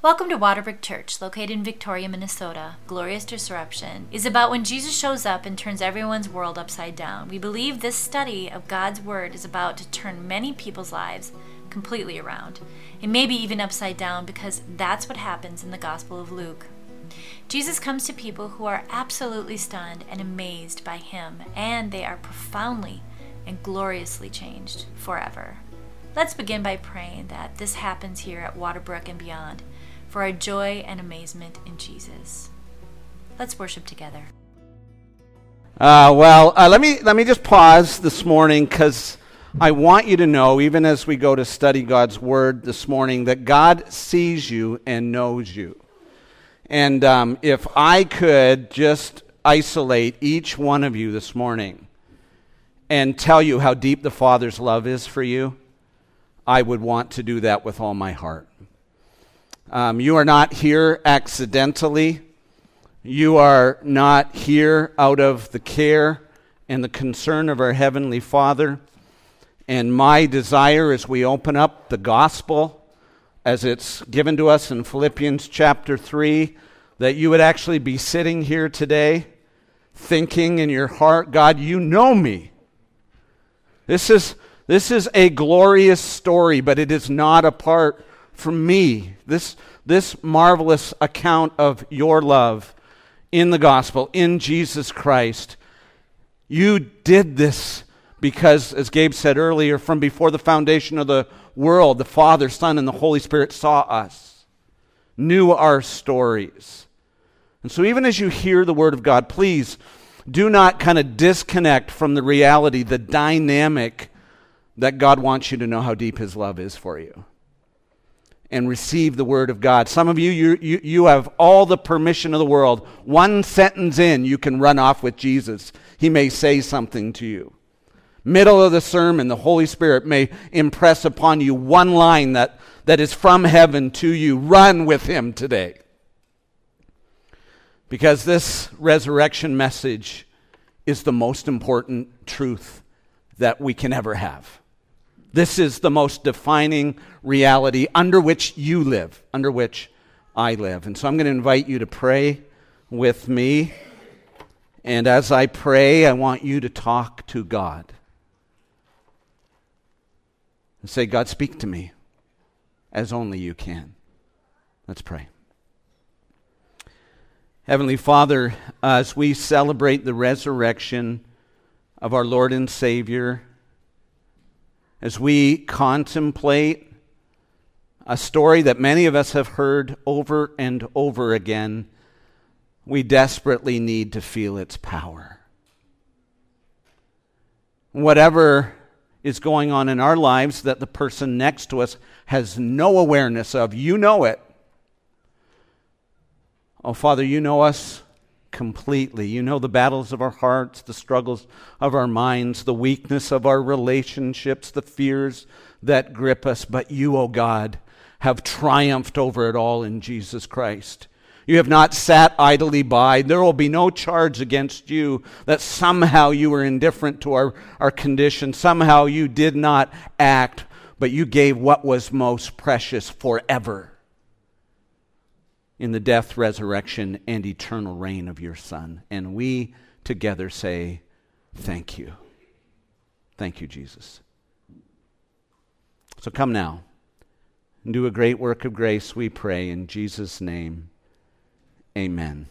Welcome to Waterbrooke Church, located in Victoria, Minnesota. Glorious Disruption is about when Jesus shows up and turns everyone's world upside down. We believe this study of God's Word is about to turn many people's lives completely around, and maybe even upside down because that's what happens in the Gospel of Luke. Jesus comes to people who are absolutely stunned and amazed by Him, and they are profoundly and gloriously changed forever. Let's begin by praying that this happens here at Waterbrooke and beyond for our joy and amazement in Jesus. Let's worship together. Uh, well, uh, let me let me just pause this morning because I want you to know, even as we go to study God's Word this morning, that God sees you and knows you. And um, if I could just isolate each one of you this morning and tell you how deep the Father's love is for you, I would want to do that with all my heart. Um, you are not here accidentally. You are not here out of the care and the concern of our Heavenly Father. And my desire as we open up the gospel, as it's given to us in Philippians chapter 3, that you would actually be sitting here today thinking in your heart, God, you know me. This is, this is a glorious story, but it is not apart from me. This, this marvelous account of your love in the gospel, in Jesus Christ. You did this because, as Gabe said earlier, from before the foundation of the world, the Father, Son, and the Holy Spirit saw us, knew our stories. And so, even as you hear the Word of God, please do not kind of disconnect from the reality, the dynamic that God wants you to know how deep His love is for you and receive the word of God. Some of you, you, you, you have all the permission of the world. One sentence in, you can run off with Jesus. He may say something to you. Middle of the sermon, the Holy Spirit may impress upon you one line that, that is from heaven to you. Run with Him today. Because this resurrection message is the most important truth that we can ever have. This is the most defining reality under which you live, under which I live. And so I'm going to invite you to pray with me. And as I pray, I want you to talk to God. And say, God, speak to me as only you can. Let's pray. Heavenly Father, as we celebrate the resurrection of our Lord and Savior, as we contemplate a story that many of us have heard over and over again, we desperately need to feel its power. Whatever is going on in our lives that the person next to us has no awareness of, you know it. Oh, Father, you know us completely. You know the battles of our hearts, the struggles of our minds, the weakness of our relationships, the fears that grip us. But you, O oh God, have triumphed over it all in Jesus Christ. You have not sat idly by. There will be no charge against you that somehow you were indifferent to our, our condition. Somehow you did not act, but you gave what was most precious forever in the death, resurrection, and eternal reign of your Son. And we together say, Thank you. Thank you, Jesus. So come now and do a great work of grace, we pray, in Jesus' name. Amen.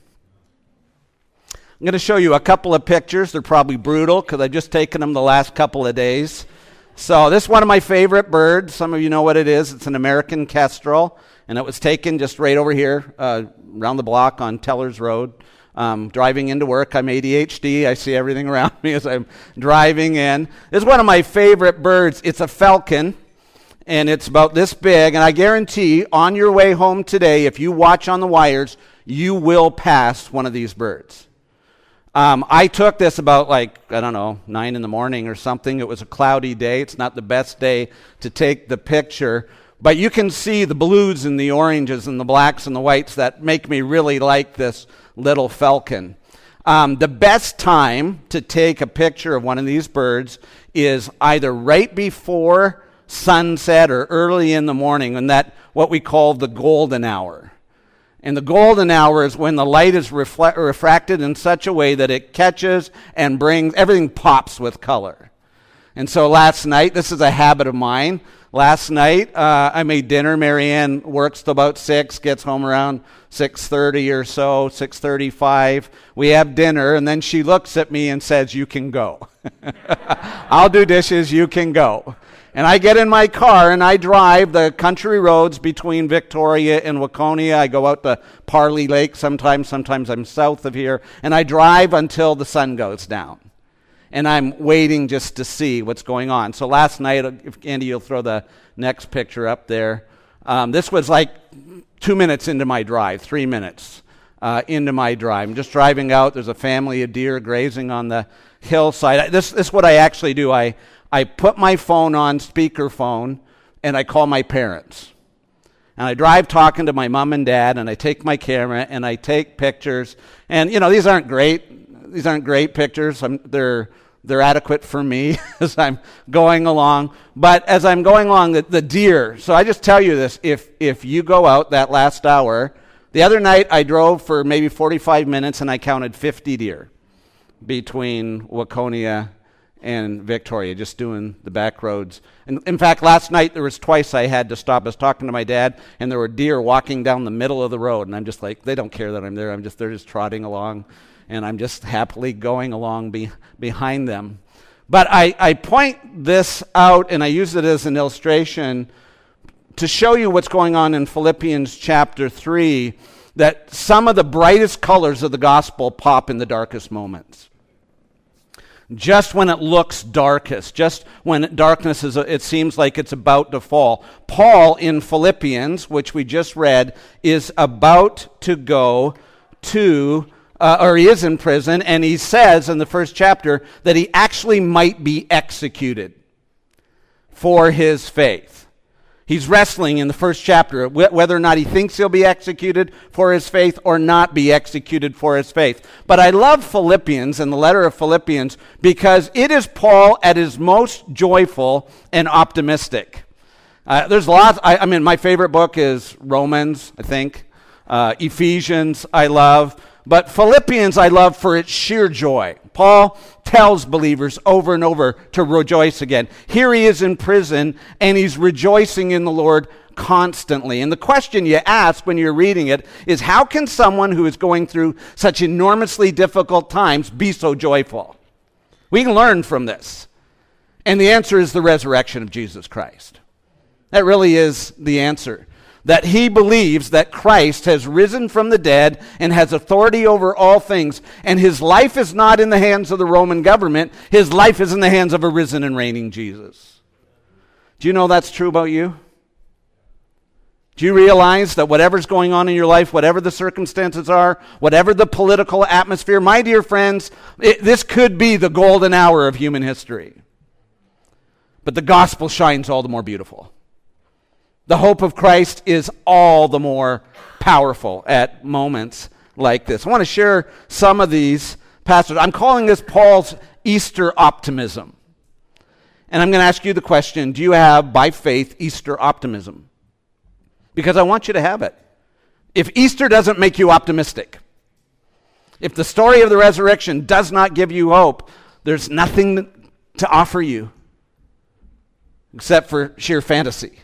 I'm going to show you a couple of pictures. They're probably brutal because I've just taken them the last couple of days. So, this is one of my favorite birds. Some of you know what it is. It's an American kestrel and it was taken just right over here, uh, around the block on Tellers Road. Um, driving into work, I'm ADHD. I see everything around me as I'm driving in. It's one of my favorite birds. It's a falcon, and it's about this big. And I guarantee on your way home today, if you watch on the wires, you will pass one of these birds. Um, I took this about like, I don't know, 9 in the morning or something. It was a cloudy day. It's not the best day to take the picture. But you can see the blues and the oranges and the blacks and the whites that make me really like this little falcon. Um, the best time to take a picture of one of these birds is either right before sunset or early in the morning and that what we call the golden hour. And the golden hour is when the light is refle- refracted in such a way that it catches and brings, everything pops with color. And so last night, this is a habit of mine. Last night, uh, I made dinner. Marianne works till about 6, gets home around 6.30 or so, 6.35. We have dinner, and then she looks at me and says, you can go. I'll do dishes, you can go. And I get in my car and I drive the country roads between Victoria and Waconia. I go out to Parley Lake sometimes, sometimes I'm south of here, and I drive until the sun goes down. And I'm waiting just to see what's going on. So last night, if Andy, you'll throw the next picture up there. Um, this was like two minutes into my drive, three minutes uh, into my drive. I'm just driving out. There's a family of deer grazing on the hillside. This, this is what I actually do. I, I put my phone on speakerphone and I call my parents. And I drive talking to my mom and dad and I take my camera and I take pictures. And, you know, these aren't great. These aren't great pictures. I'm, they're, they're adequate for me as I'm going along. But as I'm going along, the, the deer. So I just tell you this if, if you go out that last hour, the other night I drove for maybe 45 minutes and I counted 50 deer between Waconia and Victoria, just doing the back roads. And in fact, last night there was twice I had to stop. I was talking to my dad, and there were deer walking down the middle of the road, and I'm just like, they don't care that I'm there. I'm just they're just trotting along, and I'm just happily going along be, behind them. But I, I point this out, and I use it as an illustration to show you what's going on in Philippians chapter three. That some of the brightest colors of the gospel pop in the darkest moments just when it looks darkest, just when darkness is, it seems like it's about to fall. Paul in Philippians, which we just read, is about to go to, uh, or he is in prison, and he says in the first chapter that he actually might be executed for his faith. He's wrestling in the first chapter whether or not he thinks he'll be executed for his faith or not be executed for his faith. But I love Philippians and the letter of Philippians because it is Paul at his most joyful and optimistic. Uh, there's lots, I, I, mean, my favorite book is Romans, I think. Uh, Ephesians, I love. But Philippians, I love for its sheer joy. Paul tells believers over and over to rejoice again. Here he is in prison, and he's rejoicing in the Lord constantly. And the question you ask when you're reading it is how can someone who is going through such enormously difficult times be so joyful? We can learn from this. And the answer is the resurrection of Jesus Christ. That really is the answer that he believes that Christ has risen from the dead and has authority over all things, and his life is not in the hands of the Roman government, his life is in the hands of a risen and reigning Jesus. Do you know that's true about you? Do you realize that whatever's going on in your life, whatever the circumstances are, whatever the political atmosphere, my dear friends, it, this could be the golden hour of human history. But the gospel shines all the more beautiful the hope of Christ is all the more powerful at moments like this. I want to share some of these passages. I'm calling this Paul's Easter optimism. And I'm going to ask you the question do you have, by faith, Easter optimism? Because I want you to have it. If Easter doesn't make you optimistic, if the story of the resurrection does not give you hope, there's nothing to offer you except for sheer fantasy.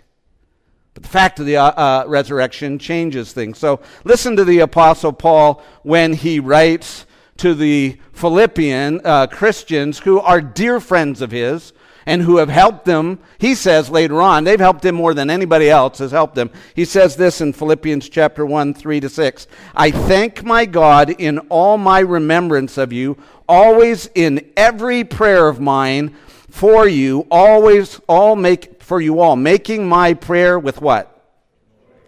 But the fact of the uh, uh, resurrection changes things. So listen to the Apostle Paul when he writes to the Philippian uh, Christians who are dear friends of his and who have helped them. He says later on, they've helped him more than anybody else has helped them. He says this in Philippians chapter 1, 3 to 6. I thank my God in all my remembrance of you, always in every prayer of mine for you, always all make for you all, making my prayer with what?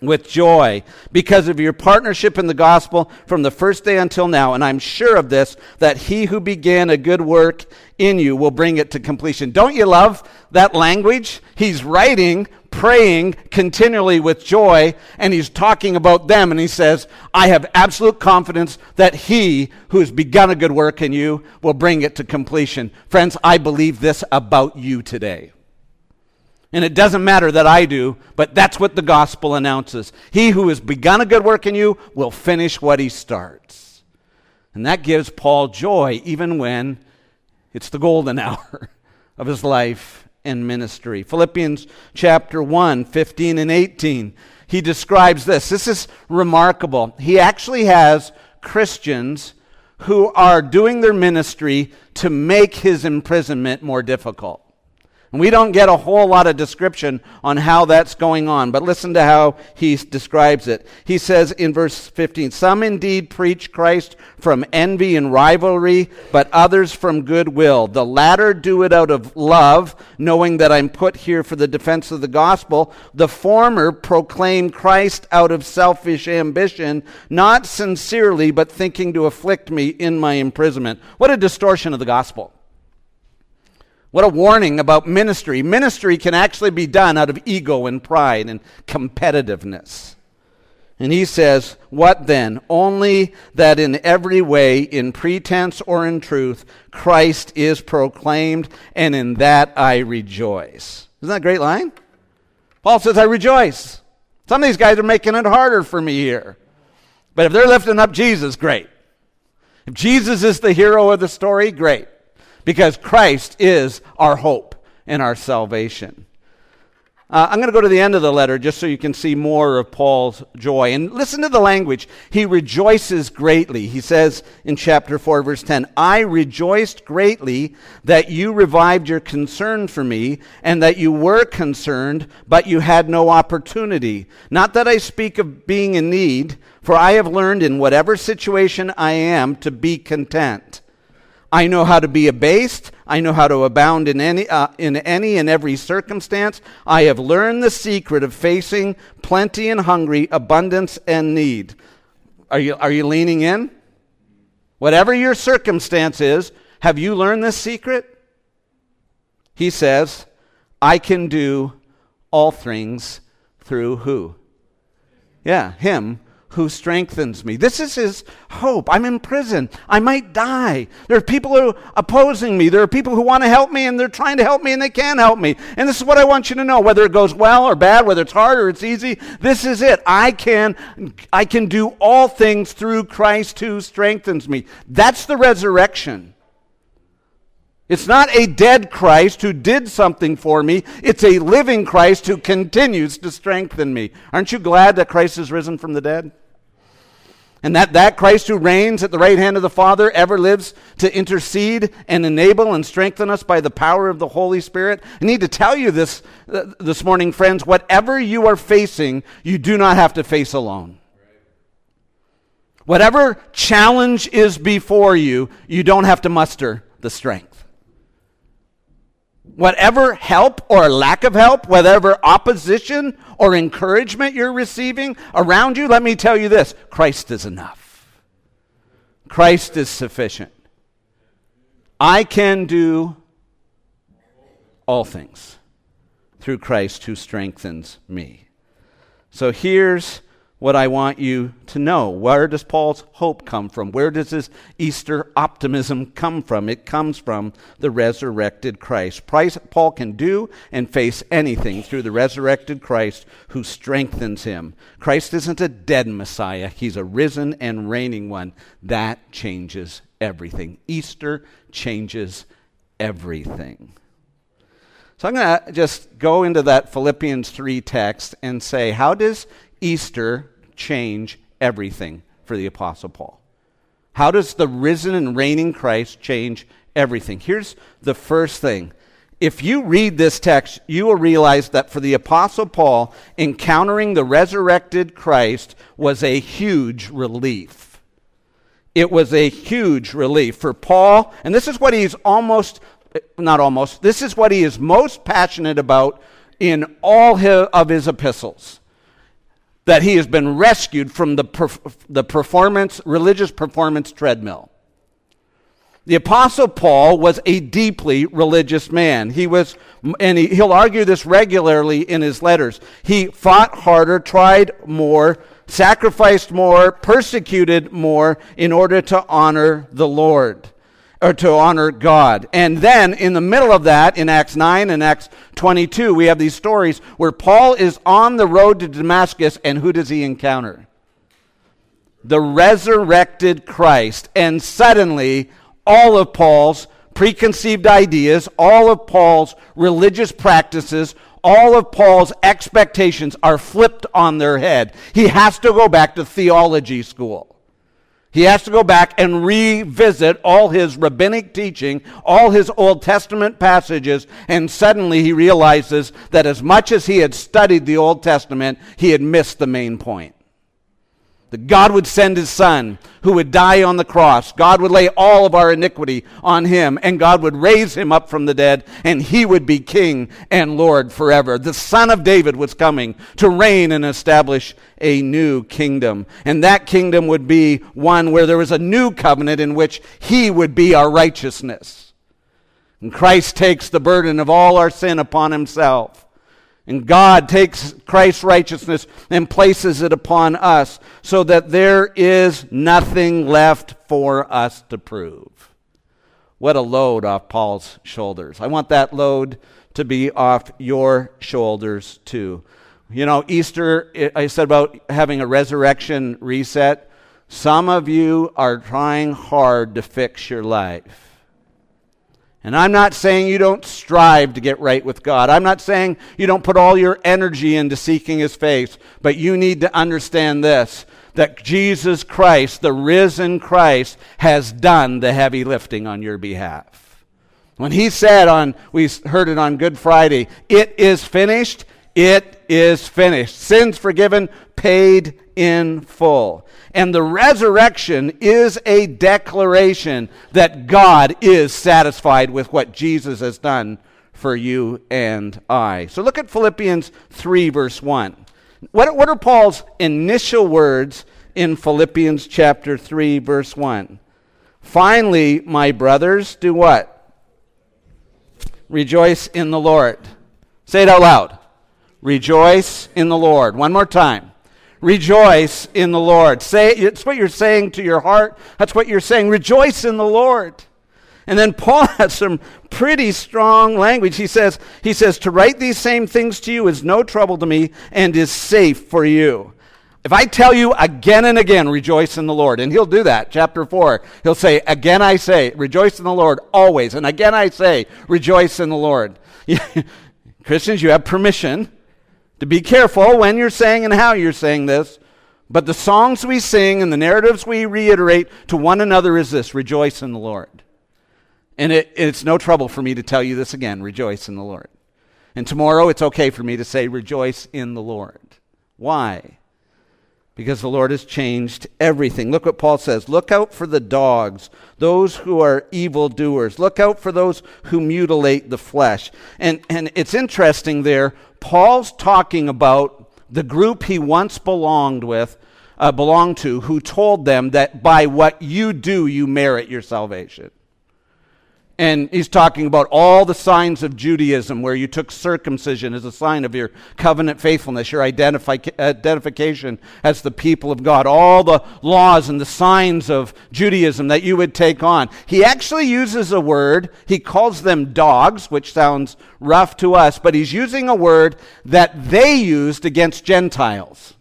With joy, because of your partnership in the gospel from the first day until now. And I'm sure of this, that he who began a good work in you will bring it to completion. Don't you love that language? He's writing, praying continually with joy, and he's talking about them, and he says, I have absolute confidence that he who has begun a good work in you will bring it to completion. Friends, I believe this about you today. And it doesn't matter that I do, but that's what the gospel announces. He who has begun a good work in you will finish what he starts. And that gives Paul joy even when it's the golden hour of his life and ministry. Philippians chapter 1, 15 and 18. He describes this. This is remarkable. He actually has Christians who are doing their ministry to make his imprisonment more difficult. And we don't get a whole lot of description on how that's going on, but listen to how he describes it. He says in verse 15 Some indeed preach Christ from envy and rivalry, but others from goodwill. The latter do it out of love, knowing that I'm put here for the defense of the gospel. The former proclaim Christ out of selfish ambition, not sincerely, but thinking to afflict me in my imprisonment. What a distortion of the gospel. What a warning about ministry. Ministry can actually be done out of ego and pride and competitiveness. And he says, What then? Only that in every way, in pretense or in truth, Christ is proclaimed, and in that I rejoice. Isn't that a great line? Paul says, I rejoice. Some of these guys are making it harder for me here. But if they're lifting up Jesus, great. If Jesus is the hero of the story, great because Christ is our hope and our salvation. Uh, I'm going to go to the end of the letter just so you can see more of Paul's joy. And listen to the language. He rejoices greatly. He says in chapter 4, verse 10 I rejoiced greatly that you revived your concern for me, and that you were concerned, but you had no opportunity. Not that I speak of being in need, for I have learned in whatever situation I am to be content. I know how to be abased. I know how to abound in any, uh, in any and every circumstance. I have learned the secret of facing plenty and hungry, abundance and need. Are you, are you leaning in? Whatever your circumstance is, have you learned this secret? He says, I can do all things through who? Yeah, Him who strengthens me. This is his hope. I'm in prison. I might die. There are people who are opposing me. There are people who want to help me and they're trying to help me and they can't help me. And this is what I want you to know, whether it goes well or bad, whether it's hard or it's easy. This is it. I can I can do all things through Christ who strengthens me. That's the resurrection. It's not a dead Christ who did something for me. It's a living Christ who continues to strengthen me. Aren't you glad that Christ is risen from the dead? And that that Christ who reigns at the right hand of the Father ever lives to intercede and enable and strengthen us by the power of the Holy Spirit. I need to tell you this uh, this morning, friends. Whatever you are facing, you do not have to face alone. Whatever challenge is before you, you don't have to muster the strength whatever help or lack of help, whatever opposition or encouragement you're receiving around you, let me tell you this Christ is enough. Christ is sufficient. I can do all things through Christ who strengthens me. So here's what I want you to know. Where does Paul's hope come from? Where does his Easter optimism come from? It comes from the resurrected Christ. Paul can do and face anything through the resurrected Christ who strengthens him. Christ isn't a dead Messiah, he's a risen and reigning one. That changes everything. Easter changes everything. So I'm going to just go into that Philippians 3 text and say, how does Easter change everything for the Apostle Paul? How does the risen and reigning Christ change everything? Here's the first thing. If you read this text, you will realize that for the Apostle Paul, encountering the resurrected Christ was a huge relief. It was a huge relief for Paul, and this is what he's almost, not almost, this is what he is most passionate about in all of his epistles that he has been rescued from the, perf- the performance, religious performance treadmill. The Apostle Paul was a deeply religious man. He was, and he, he'll argue this regularly in his letters. He fought harder, tried more, sacrificed more, persecuted more in order to honor the Lord. Or to honor God. And then in the middle of that, in Acts 9 and Acts 22, we have these stories where Paul is on the road to Damascus, and who does he encounter? The resurrected Christ. And suddenly, all of Paul's preconceived ideas, all of Paul's religious practices, all of Paul's expectations are flipped on their head. He has to go back to theology school. He has to go back and revisit all his rabbinic teaching, all his Old Testament passages, and suddenly he realizes that as much as he had studied the Old Testament, he had missed the main point. That God would send his son who would die on the cross. God would lay all of our iniquity on him, and God would raise him up from the dead, and he would be king and Lord forever. The son of David was coming to reign and establish a new kingdom. And that kingdom would be one where there was a new covenant in which he would be our righteousness. And Christ takes the burden of all our sin upon himself. And God takes Christ's righteousness and places it upon us so that there is nothing left for us to prove. What a load off Paul's shoulders. I want that load to be off your shoulders too. You know, Easter, I said about having a resurrection reset. Some of you are trying hard to fix your life. And I'm not saying you don't strive to get right with God. I'm not saying you don't put all your energy into seeking His face. But you need to understand this that Jesus Christ, the risen Christ, has done the heavy lifting on your behalf. When He said on, we heard it on Good Friday, it is finished, it is finished. Sins forgiven, paid in full. And the resurrection is a declaration that God is satisfied with what Jesus has done for you and I. So look at Philippians 3, verse 1. What, what are Paul's initial words in Philippians chapter 3, verse 1? Finally, my brothers, do what? Rejoice in the Lord. Say it out loud. Rejoice in the Lord. One more time. Rejoice in the Lord. Say it's what you're saying to your heart. That's what you're saying. Rejoice in the Lord. And then Paul has some pretty strong language. He says, he says, to write these same things to you is no trouble to me and is safe for you. If I tell you again and again, rejoice in the Lord, and he'll do that, chapter 4, he'll say, Again I say, rejoice in the Lord always. And again I say, rejoice in the Lord. Christians, you have permission to be careful when you're saying and how you're saying this. But the songs we sing and the narratives we reiterate to one another is this rejoice in the Lord. And it, it's no trouble for me to tell you this again rejoice in the Lord. And tomorrow it's okay for me to say rejoice in the Lord. Why? Because the Lord has changed everything. Look what Paul says. Look out for the dogs, those who are evildoers. Look out for those who mutilate the flesh. And, and it's interesting there. Paul's talking about the group he once belonged with, uh, belonged to, who told them that by what you do, you merit your salvation. And he's talking about all the signs of Judaism where you took circumcision as a sign of your covenant faithfulness, your identifi- identification as the people of God, all the laws and the signs of Judaism that you would take on. He actually uses a word, he calls them dogs, which sounds rough to us, but he's using a word that they used against Gentiles.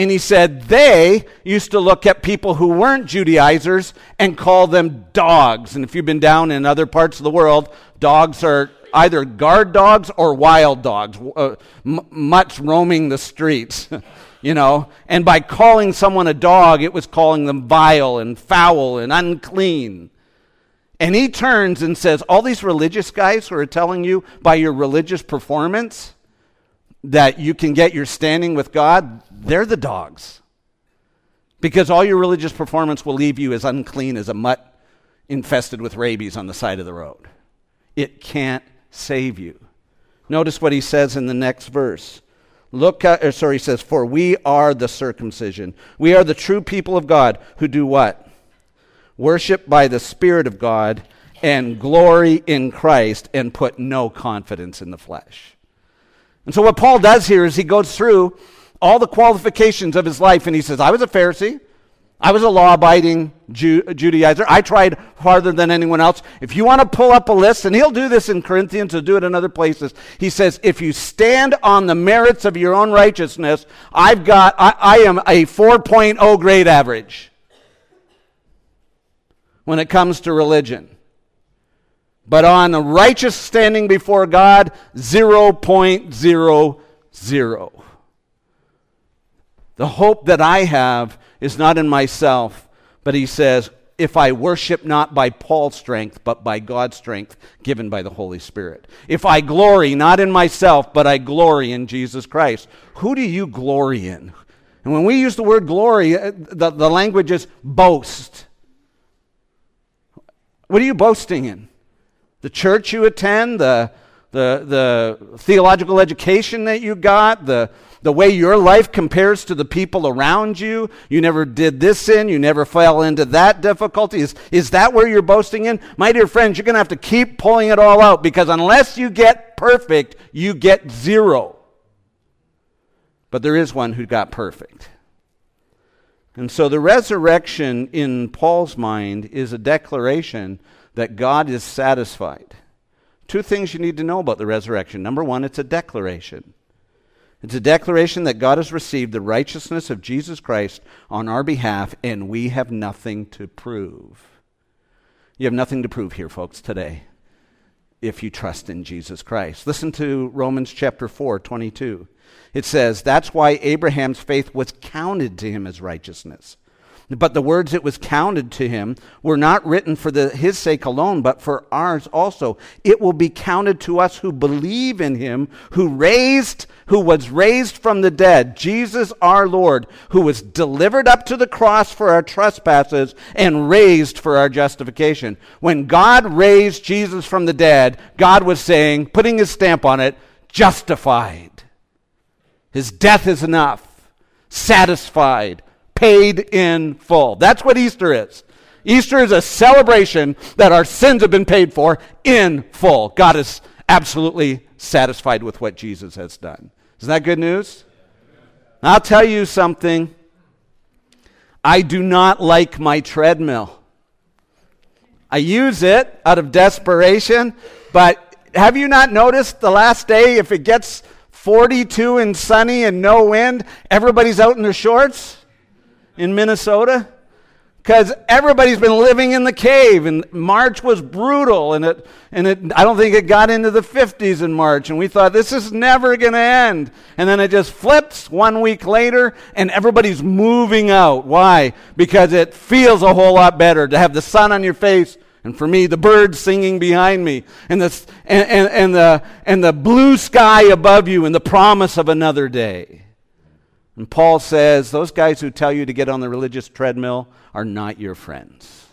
And he said they used to look at people who weren't Judaizers and call them dogs. And if you've been down in other parts of the world, dogs are either guard dogs or wild dogs, uh, m- much roaming the streets, you know. And by calling someone a dog, it was calling them vile and foul and unclean. And he turns and says, All these religious guys who are telling you by your religious performance, that you can get your standing with God, they're the dogs. Because all your religious performance will leave you as unclean as a mutt infested with rabies on the side of the road. It can't save you. Notice what he says in the next verse. Look at, or sorry, he says, For we are the circumcision. We are the true people of God who do what? Worship by the Spirit of God and glory in Christ and put no confidence in the flesh. And so, what Paul does here is he goes through all the qualifications of his life and he says, I was a Pharisee, I was a law abiding Ju- Judaizer. I tried harder than anyone else. If you want to pull up a list, and he'll do this in Corinthians, he'll do it in other places. He says, if you stand on the merits of your own righteousness, I've got, I, I am a 4.0 grade average when it comes to religion. But on the righteous standing before God, 0.00. The hope that I have is not in myself, but he says, if I worship not by Paul's strength, but by God's strength given by the Holy Spirit. If I glory not in myself, but I glory in Jesus Christ. Who do you glory in? And when we use the word glory, uh, the, the language is boast. What are you boasting in? The church you attend, the, the, the theological education that you got, the, the way your life compares to the people around you. You never did this sin, you never fell into that difficulty. Is, is that where you're boasting in? My dear friends, you're going to have to keep pulling it all out because unless you get perfect, you get zero. But there is one who got perfect. And so the resurrection in Paul's mind is a declaration that God is satisfied. Two things you need to know about the resurrection. Number one, it's a declaration. It's a declaration that God has received the righteousness of Jesus Christ on our behalf, and we have nothing to prove. You have nothing to prove here, folks, today, if you trust in Jesus Christ. Listen to Romans chapter 4, 22. It says, That's why Abraham's faith was counted to him as righteousness. But the words it was counted to him were not written for the, his sake alone, but for ours also. It will be counted to us who believe in him, who raised, who was raised from the dead, Jesus our Lord, who was delivered up to the cross for our trespasses and raised for our justification. When God raised Jesus from the dead, God was saying, putting his stamp on it, justified. His death is enough. Satisfied paid in full. That's what Easter is. Easter is a celebration that our sins have been paid for in full. God is absolutely satisfied with what Jesus has done. Isn't that good news? I'll tell you something. I do not like my treadmill. I use it out of desperation, but have you not noticed the last day, if it gets 42 and sunny and no wind, everybody's out in their shorts? In Minnesota? Because everybody's been living in the cave, and March was brutal, and it, and it, I don't think it got into the 50s in March, and we thought this is never going to end. And then it just flips one week later, and everybody's moving out. Why? Because it feels a whole lot better to have the sun on your face, and for me, the birds singing behind me, and the, and, and, and the, and the blue sky above you, and the promise of another day. And Paul says those guys who tell you to get on the religious treadmill are not your friends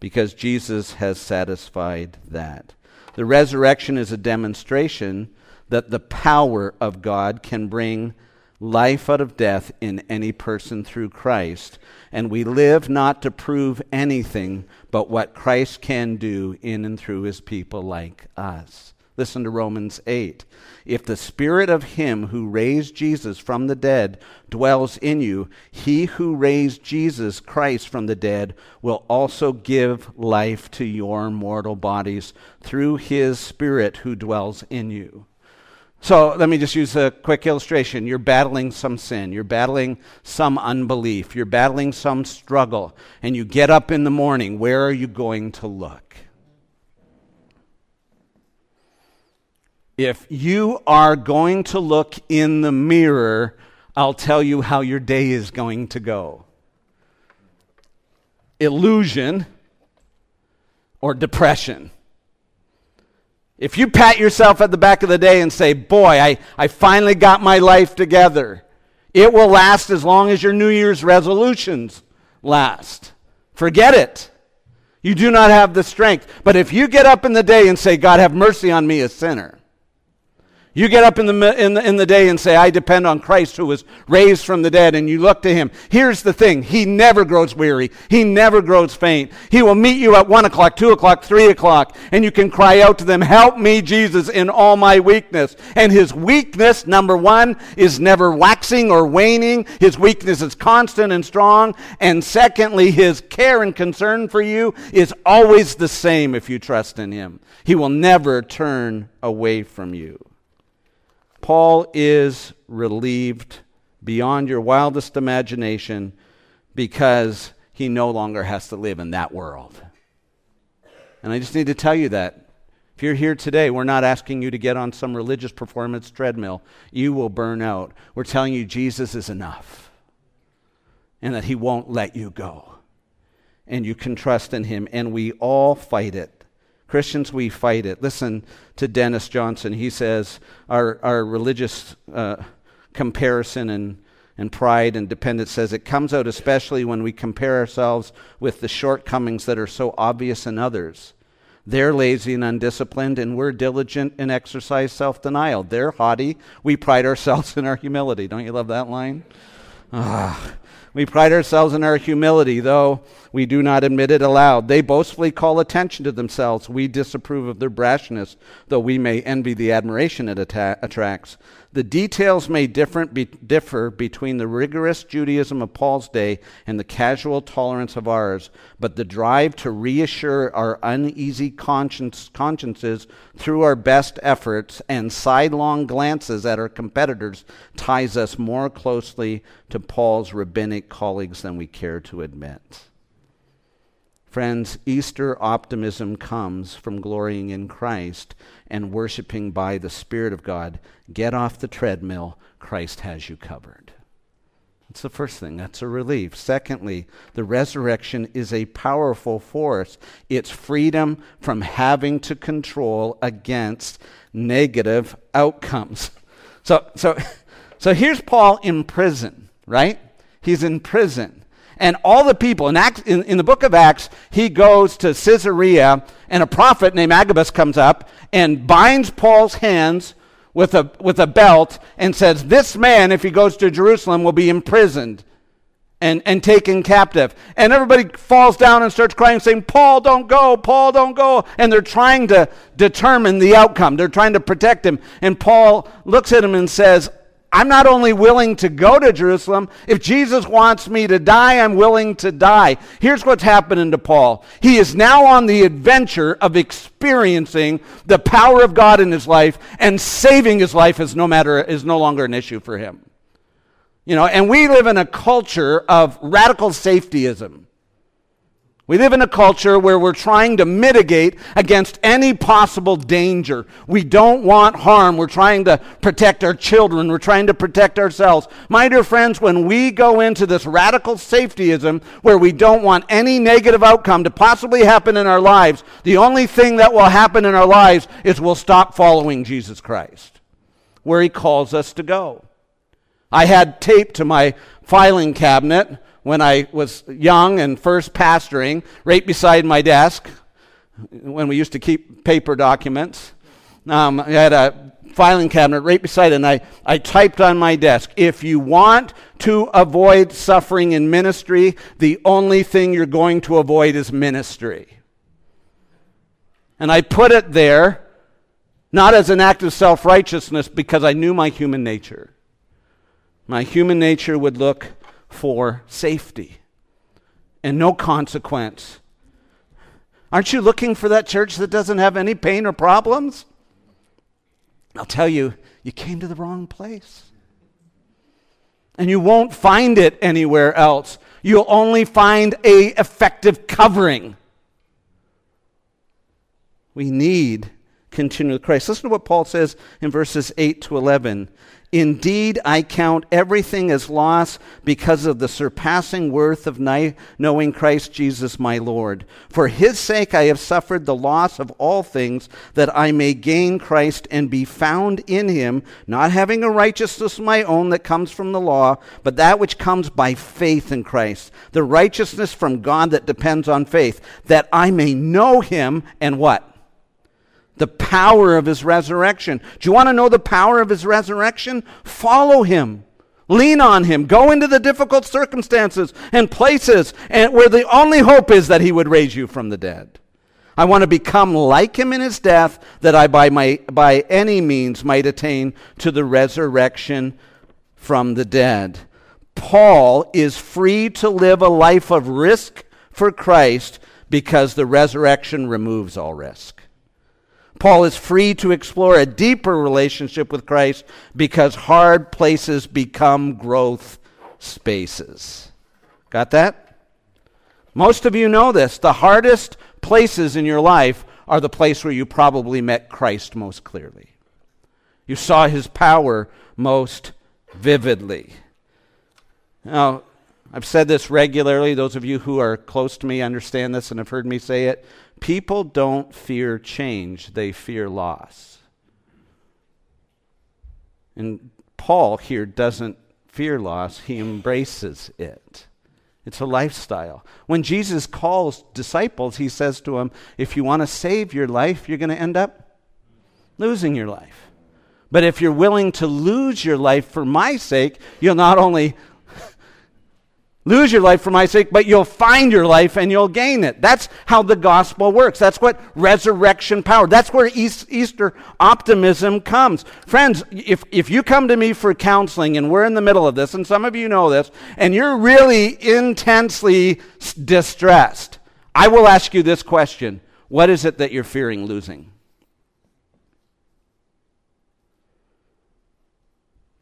because Jesus has satisfied that. The resurrection is a demonstration that the power of God can bring life out of death in any person through Christ. And we live not to prove anything but what Christ can do in and through his people like us. Listen to Romans 8. If the spirit of him who raised Jesus from the dead dwells in you, he who raised Jesus Christ from the dead will also give life to your mortal bodies through his spirit who dwells in you. So let me just use a quick illustration. You're battling some sin, you're battling some unbelief, you're battling some struggle, and you get up in the morning. Where are you going to look? If you are going to look in the mirror, I'll tell you how your day is going to go. Illusion or depression. If you pat yourself at the back of the day and say, Boy, I, I finally got my life together, it will last as long as your New Year's resolutions last. Forget it. You do not have the strength. But if you get up in the day and say, God, have mercy on me, a sinner, You get up in the, in, the, in the day and say, I depend on Christ who was raised from the dead, and you look to him. Here's the thing He never grows weary, He never grows faint. He will meet you at 1 o'clock, 2 o'clock, 3 o'clock, and you can cry out to them, Help me, Jesus, in all my weakness. And His weakness, number one, is never waxing or waning. His weakness is constant and strong. And secondly, His care and concern for you is always the same if you trust in Him. He will never turn away from you. Paul is relieved beyond your wildest imagination because he no longer has to live in that world. And I just need to tell you that. If you're here today, we're not asking you to get on some religious performance treadmill. You will burn out. We're telling you Jesus is enough and that he won't let you go. And you can trust in him. And we all fight it. Christians, we fight it. Listen to Dennis Johnson. He says our, our religious uh, comparison and, and pride and dependence says it comes out especially when we compare ourselves with the shortcomings that are so obvious in others. They're lazy and undisciplined, and we're diligent and exercise self denial. They're haughty. We pride ourselves in our humility. Don't you love that line? Ah. We pride ourselves in our humility, though we do not admit it aloud. They boastfully call attention to themselves. We disapprove of their brashness, though we may envy the admiration it atta- attracts. The details may be, differ between the rigorous Judaism of Paul's day and the casual tolerance of ours, but the drive to reassure our uneasy conscience, consciences through our best efforts and sidelong glances at our competitors ties us more closely to Paul's rabbinic colleagues than we care to admit. Friends, Easter optimism comes from glorying in Christ and worshiping by the Spirit of God. Get off the treadmill. Christ has you covered. That's the first thing. That's a relief. Secondly, the resurrection is a powerful force. It's freedom from having to control against negative outcomes. So, so, so here's Paul in prison, right? He's in prison. And all the people, in, Acts, in, in, the book of Acts, he goes to Caesarea, and a prophet named Agabus comes up and binds Paul's hands with a, with a belt and says, This man, if he goes to Jerusalem, will be imprisoned and, and taken captive. And everybody falls down and starts crying, saying, Paul, don't go, Paul, don't go. And they're trying to determine the outcome, they're trying to protect him. And Paul looks at him and says, I'm not only willing to go to Jerusalem, if Jesus wants me to die, I'm willing to die. Here's what's happening to Paul. He is now on the adventure of experiencing the power of God in his life, and saving his life is no matter is no longer an issue for him. You know, and we live in a culture of radical safetyism. We live in a culture where we're trying to mitigate against any possible danger. We don't want harm. We're trying to protect our children. We're trying to protect ourselves. My dear friends, when we go into this radical safetyism where we don't want any negative outcome to possibly happen in our lives, the only thing that will happen in our lives is we'll stop following Jesus Christ where he calls us to go. I had taped to my filing cabinet when I was young and first pastoring, right beside my desk, when we used to keep paper documents. Um, I had a filing cabinet right beside it, and I, I typed on my desk if you want to avoid suffering in ministry, the only thing you're going to avoid is ministry. And I put it there not as an act of self righteousness because I knew my human nature. My human nature would look for safety and no consequence. Aren't you looking for that church that doesn't have any pain or problems? I'll tell you, you came to the wrong place. And you won't find it anywhere else. You'll only find a effective covering. We need continual Christ. Listen to what Paul says in verses 8 to 11. Indeed, I count everything as loss because of the surpassing worth of knowing Christ Jesus my Lord. For his sake I have suffered the loss of all things, that I may gain Christ and be found in him, not having a righteousness of my own that comes from the law, but that which comes by faith in Christ, the righteousness from God that depends on faith, that I may know him and what? The power of his resurrection. Do you want to know the power of his resurrection? Follow him. Lean on him. Go into the difficult circumstances and places and where the only hope is that he would raise you from the dead. I want to become like him in his death, that I by, my, by any means might attain to the resurrection from the dead. Paul is free to live a life of risk for Christ because the resurrection removes all risk. Paul is free to explore a deeper relationship with Christ because hard places become growth spaces. Got that? Most of you know this. The hardest places in your life are the place where you probably met Christ most clearly. You saw his power most vividly. Now, I've said this regularly. Those of you who are close to me understand this and have heard me say it. People don't fear change, they fear loss. And Paul here doesn't fear loss, he embraces it. It's a lifestyle. When Jesus calls disciples, he says to them, If you want to save your life, you're going to end up losing your life. But if you're willing to lose your life for my sake, you'll not only lose your life for my sake, but you'll find your life and you'll gain it. That's how the gospel works. That's what resurrection power, that's where Easter optimism comes. Friends, if, if you come to me for counseling and we're in the middle of this, and some of you know this, and you're really intensely distressed, I will ask you this question What is it that you're fearing losing?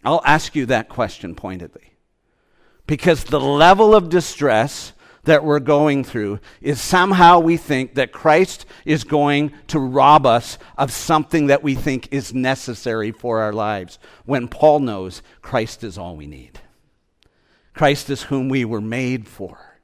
I'll ask you that question pointedly. Because the level of distress that we're going through is somehow we think that Christ is going to rob us of something that we think is necessary for our lives, when Paul knows Christ is all we need. Christ is whom we were made for,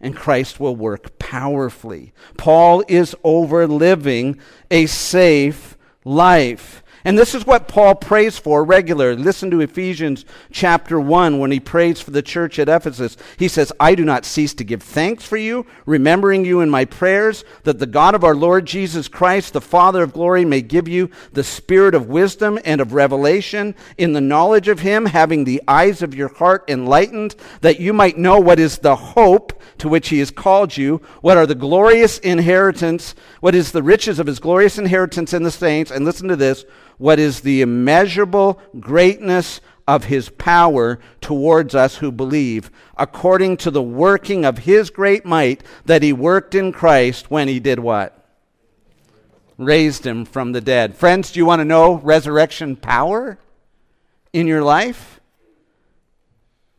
and Christ will work powerfully. Paul is over living a safe life. And this is what Paul prays for regularly. Listen to Ephesians chapter 1 when he prays for the church at Ephesus. He says, I do not cease to give thanks for you, remembering you in my prayers, that the God of our Lord Jesus Christ, the Father of glory, may give you the spirit of wisdom and of revelation in the knowledge of him, having the eyes of your heart enlightened, that you might know what is the hope to which he has called you, what are the glorious inheritance, what is the riches of his glorious inheritance in the saints, and listen to this what is the immeasurable greatness of his power towards us who believe, according to the working of his great might that he worked in Christ when he did what? Raised him from the dead. Friends, do you want to know resurrection power in your life?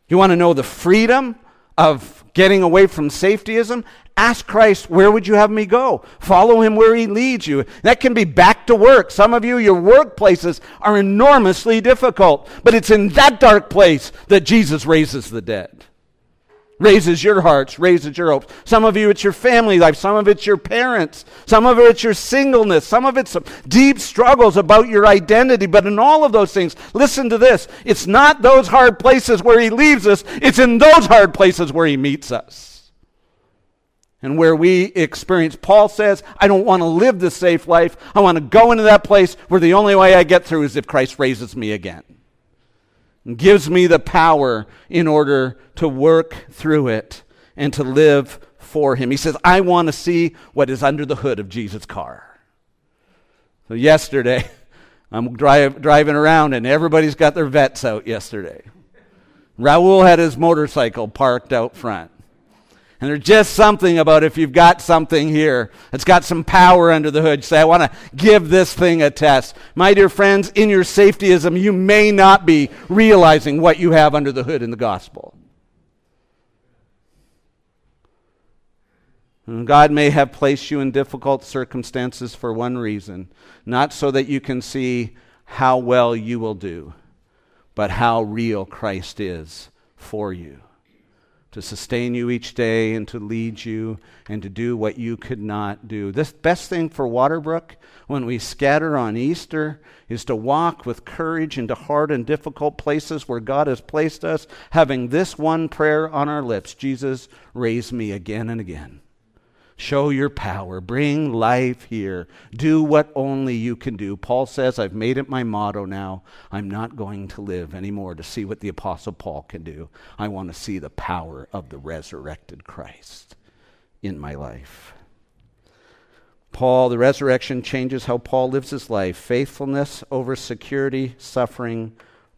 You want to know the freedom of getting away from safetyism? Ask Christ, where would you have me go? Follow him where he leads you. That can be back to work. Some of you, your workplaces are enormously difficult, but it's in that dark place that Jesus raises the dead. Raises your hearts, raises your hopes. Some of you, it's your family life. Some of it's your parents. Some of it's your singleness. Some of it's deep struggles about your identity. But in all of those things, listen to this. It's not those hard places where he leaves us, it's in those hard places where he meets us and where we experience. Paul says, I don't want to live the safe life. I want to go into that place where the only way I get through is if Christ raises me again and gives me the power in order to work through it and to live for Him. He says, I want to see what is under the hood of Jesus' car. So, yesterday, I'm drive, driving around and everybody's got their Vettes out yesterday. Raul had his motorcycle parked out front. And there's just something about if you've got something here that's got some power under the hood, say, I want to give this thing a test. My dear friends, in your safetyism, you may not be realizing what you have under the hood in the gospel. And God may have placed you in difficult circumstances for one reason, not so that you can see how well you will do, but how real Christ is for you to sustain you each day and to lead you and to do what you could not do. The best thing for Waterbrooke when we scatter on Easter is to walk with courage into hard and difficult places where God has placed us, having this one prayer on our lips Jesus, raise me again and again. Show your power. Bring life here. Do what only you can do. Paul says, I've made it my motto now. I'm not going to live anymore to see what the Apostle Paul can do. I want to see the power of the resurrected Christ in my life. Paul, the resurrection changes how Paul lives his life faithfulness over security, suffering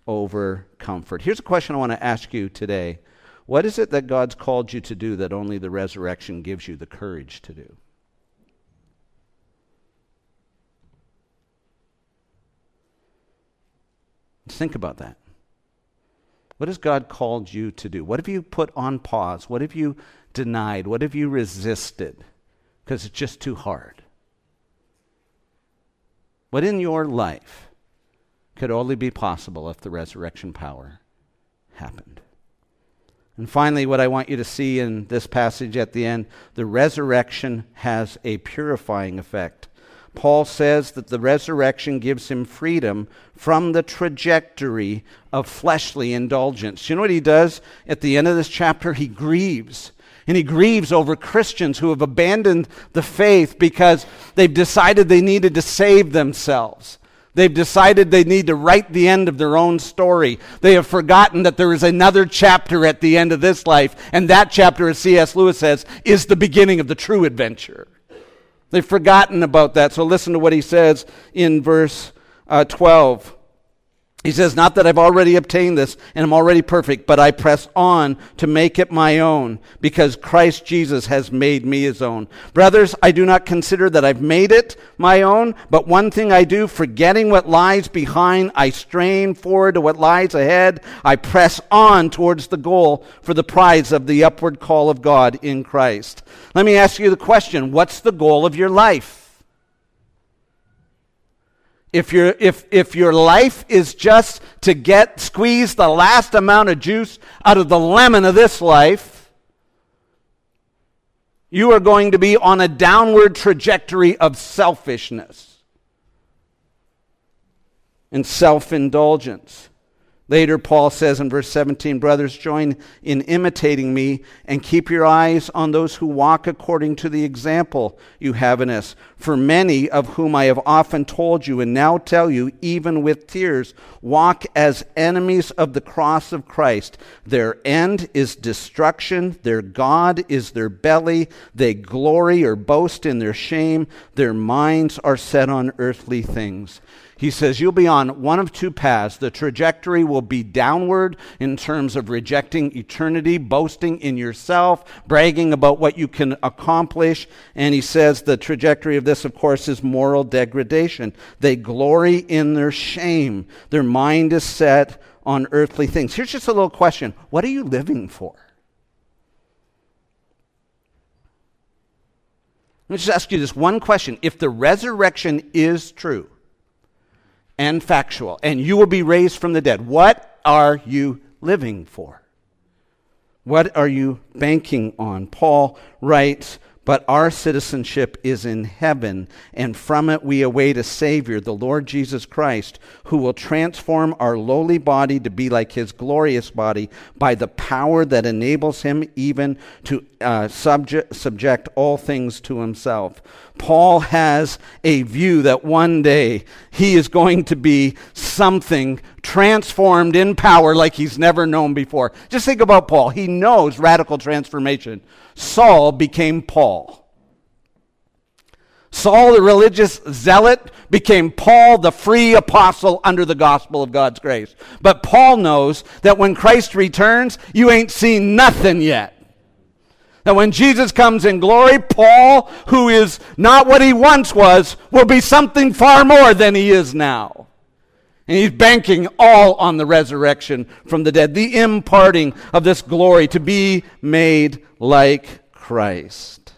over comfort. Here's a question I want to ask you today What is it that God's called you to do that only the resurrection gives you the courage to do? Think about that. What has God called you to do? What have you put on pause? What have you denied? What have you resisted? Because it's just too hard. What in your life could only be possible if the resurrection power happened? And finally, what I want you to see in this passage at the end the resurrection has a purifying effect. Paul says that the resurrection gives him freedom from the trajectory of fleshly indulgence. You know what he does at the end of this chapter? He grieves and he grieves over Christians who have abandoned the faith because they've decided they needed to save themselves. They've decided they need to write the end of their own story. They have forgotten that there is another chapter at the end of this life, and that chapter, as C.S. Lewis says, is the beginning of the true adventure. They've forgotten about that. So listen to what he says in verse uh, 12. He says, Not that I've already obtained this and I'm already perfect, but I press on to make it my own because Christ Jesus has made me his own. Brothers, I do not consider that I've made it my own, but one thing I do, forgetting what lies behind, I strain forward to what lies ahead. I press on towards the goal for the prize of the upward call of God in Christ. Let me ask you the question what's the goal of your life? If, you if, if your life is just to get squeeze the last amount of juice out of the lemon of this life, you are going to be on a downward trajectory of selfishness and self indulgence. Later, Paul says in verse 17, Brothers, join in imitating me and keep your eyes on those who walk according to the example you have in us. For many of whom I have often told you and now tell you, even with tears, walk as enemies of the cross of Christ. Their end is destruction, their God is their belly. They glory or boast in their shame, their minds are set on earthly things. He says you'll be on one of two paths. The trajectory will be downward in terms of rejecting eternity, boasting in yourself, bragging about what you can accomplish. And he says the trajectory of this, of course, is moral degradation. They glory in their shame, their mind is set on earthly things. Here's just a little question What are you living for? Let me just ask you this one question. If the resurrection is true, and factual, and you will be raised from the dead. What are you living for? What are you banking on? Paul writes, but our citizenship is in heaven, and from it we await a Savior, the Lord Jesus Christ, who will transform our lowly body to be like his glorious body by the power that enables him even to uh, subject, subject all things to himself. Paul has a view that one day he is going to be something transformed in power like he's never known before. Just think about Paul. He knows radical transformation. Saul became Paul. Saul, the religious zealot, became Paul, the free apostle under the gospel of God's grace. But Paul knows that when Christ returns, you ain't seen nothing yet. That when Jesus comes in glory, Paul, who is not what he once was, will be something far more than he is now. And he's banking all on the resurrection from the dead, the imparting of this glory to be made like Christ.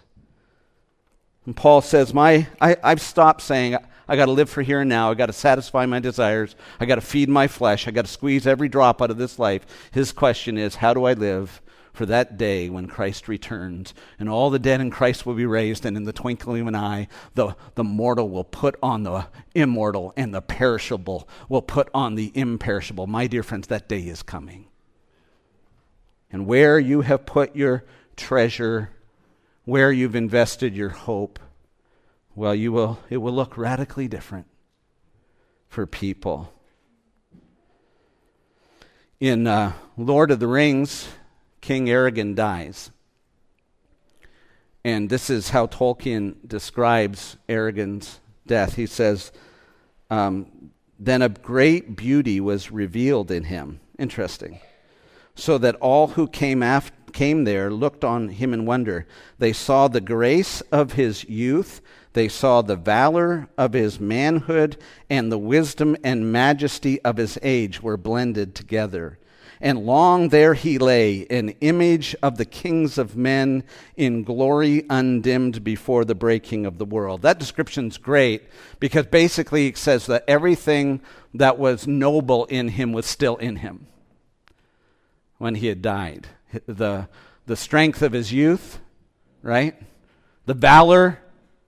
And Paul says, My I, I've stopped saying I got to live for here and now. I got to satisfy my desires. I got to feed my flesh. I got to squeeze every drop out of this life. His question is, how do I live for that day when Christ returns, and all the dead in Christ will be raised, and in the twinkling of an eye, the, the mortal will put on the immortal, and the perishable will put on the imperishable. My dear friends, that day is coming. And where you have put your treasure where you've invested your hope, well, you will, it will look radically different for people. In uh, Lord of the Rings, King Aragorn dies. And this is how Tolkien describes Aragorn's death. He says, um, Then a great beauty was revealed in him. Interesting. So that all who came, af- came there looked on him in wonder. They saw the grace of his youth, they saw the valor of his manhood, and the wisdom and majesty of his age were blended together. And long there he lay, an image of the kings of men in glory undimmed before the breaking of the world. That description's great because basically it says that everything that was noble in him was still in him when he had died. The, the strength of his youth, right? The valor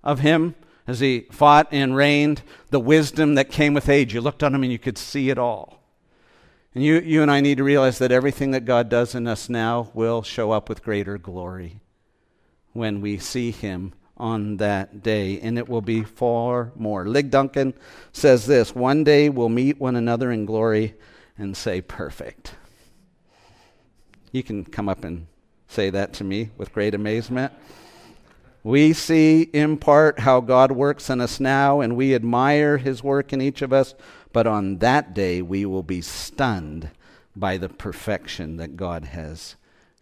of him as he fought and reigned, the wisdom that came with age. You looked on him and you could see it all. And you, you and I need to realize that everything that God does in us now will show up with greater glory when we see Him on that day, and it will be far more. Lig Duncan says this One day we'll meet one another in glory and say, Perfect. You can come up and say that to me with great amazement. We see in part how God works in us now, and we admire His work in each of us but on that day, we will be stunned by the perfection that God has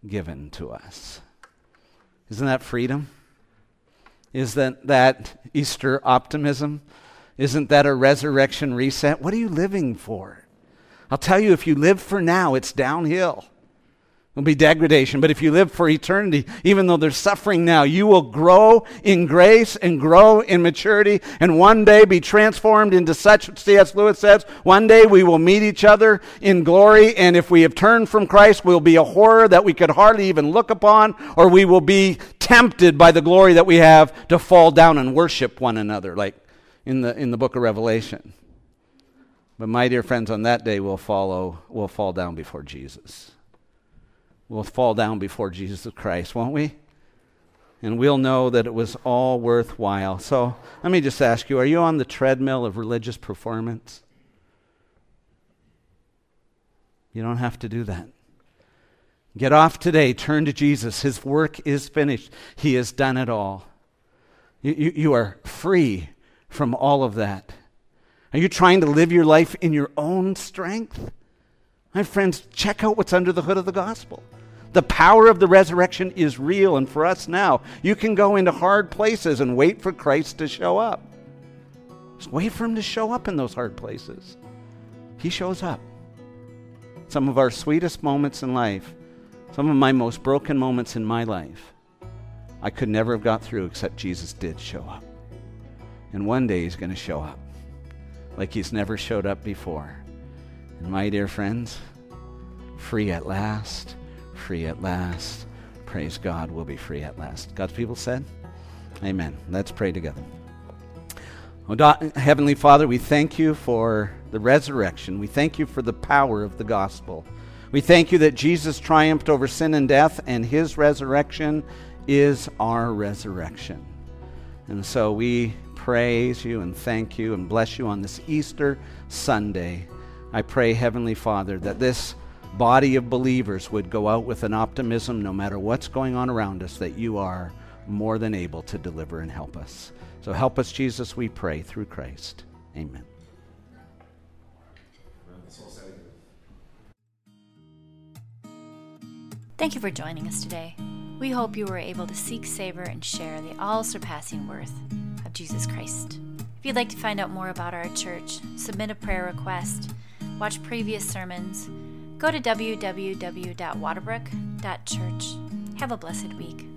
given to us. Isn't that freedom? Isn't that Easter optimism? Isn't that a resurrection reset? What are you living for? I'll tell you, if you live for now, it's downhill. It'll be degradation. But if you live for eternity, even though there's suffering now, you will grow in grace and grow in maturity and one day be transformed into such, C.S. Lewis says, one day we will meet each other in glory. And if we have turned from Christ, we'll be a horror that we could hardly even look upon, or we will be tempted by the glory that we have to fall down and worship one another, like in the, in the book of Revelation. But my dear friends, on that day we'll follow, we'll fall down before Jesus we'll fall down before Jesus Christ, won't we? And we'll know that it was all worthwhile. So let me just ask you are you on the treadmill of religious performance? You don't have to do that. Get off today. Turn to Jesus. His work is finished, He has done it all. You, you, you are free from all of that. Are you trying to live your life in your own strength? My friends, check out what's under the hood of the gospel. The power of the resurrection is real, and for us now, you can go into hard places and wait for Christ to show up. Just wait for him to show up in those hard places. He shows up. Some of our sweetest moments in life, some of my most broken moments in my life, I could never have got through except Jesus did show up. And one day he's going to show up like he's never showed up before. And my dear friends, free at last free at last. Praise God, we'll be free at last. God's people said, Amen. Let's pray together. Oh, Heavenly Father, we thank you for the resurrection. We thank you for the power of the gospel. We thank you that Jesus triumphed over sin and death, and his resurrection is our resurrection. And so we praise you and thank you and bless you on this Easter Sunday. I pray, Heavenly Father, that this body of believers would go out with an optimism no matter what's going on around us that you are more than able to deliver and help us. So help us, Jesus, we pray through Christ. Amen. Thank you for joining us today. We hope you were able to seek, savor, and share the all surpassing worth of Jesus Christ. If you'd like to find out more about our church, submit a prayer request, watch previous sermons, Go to www.waterbrook.church. Have a blessed week.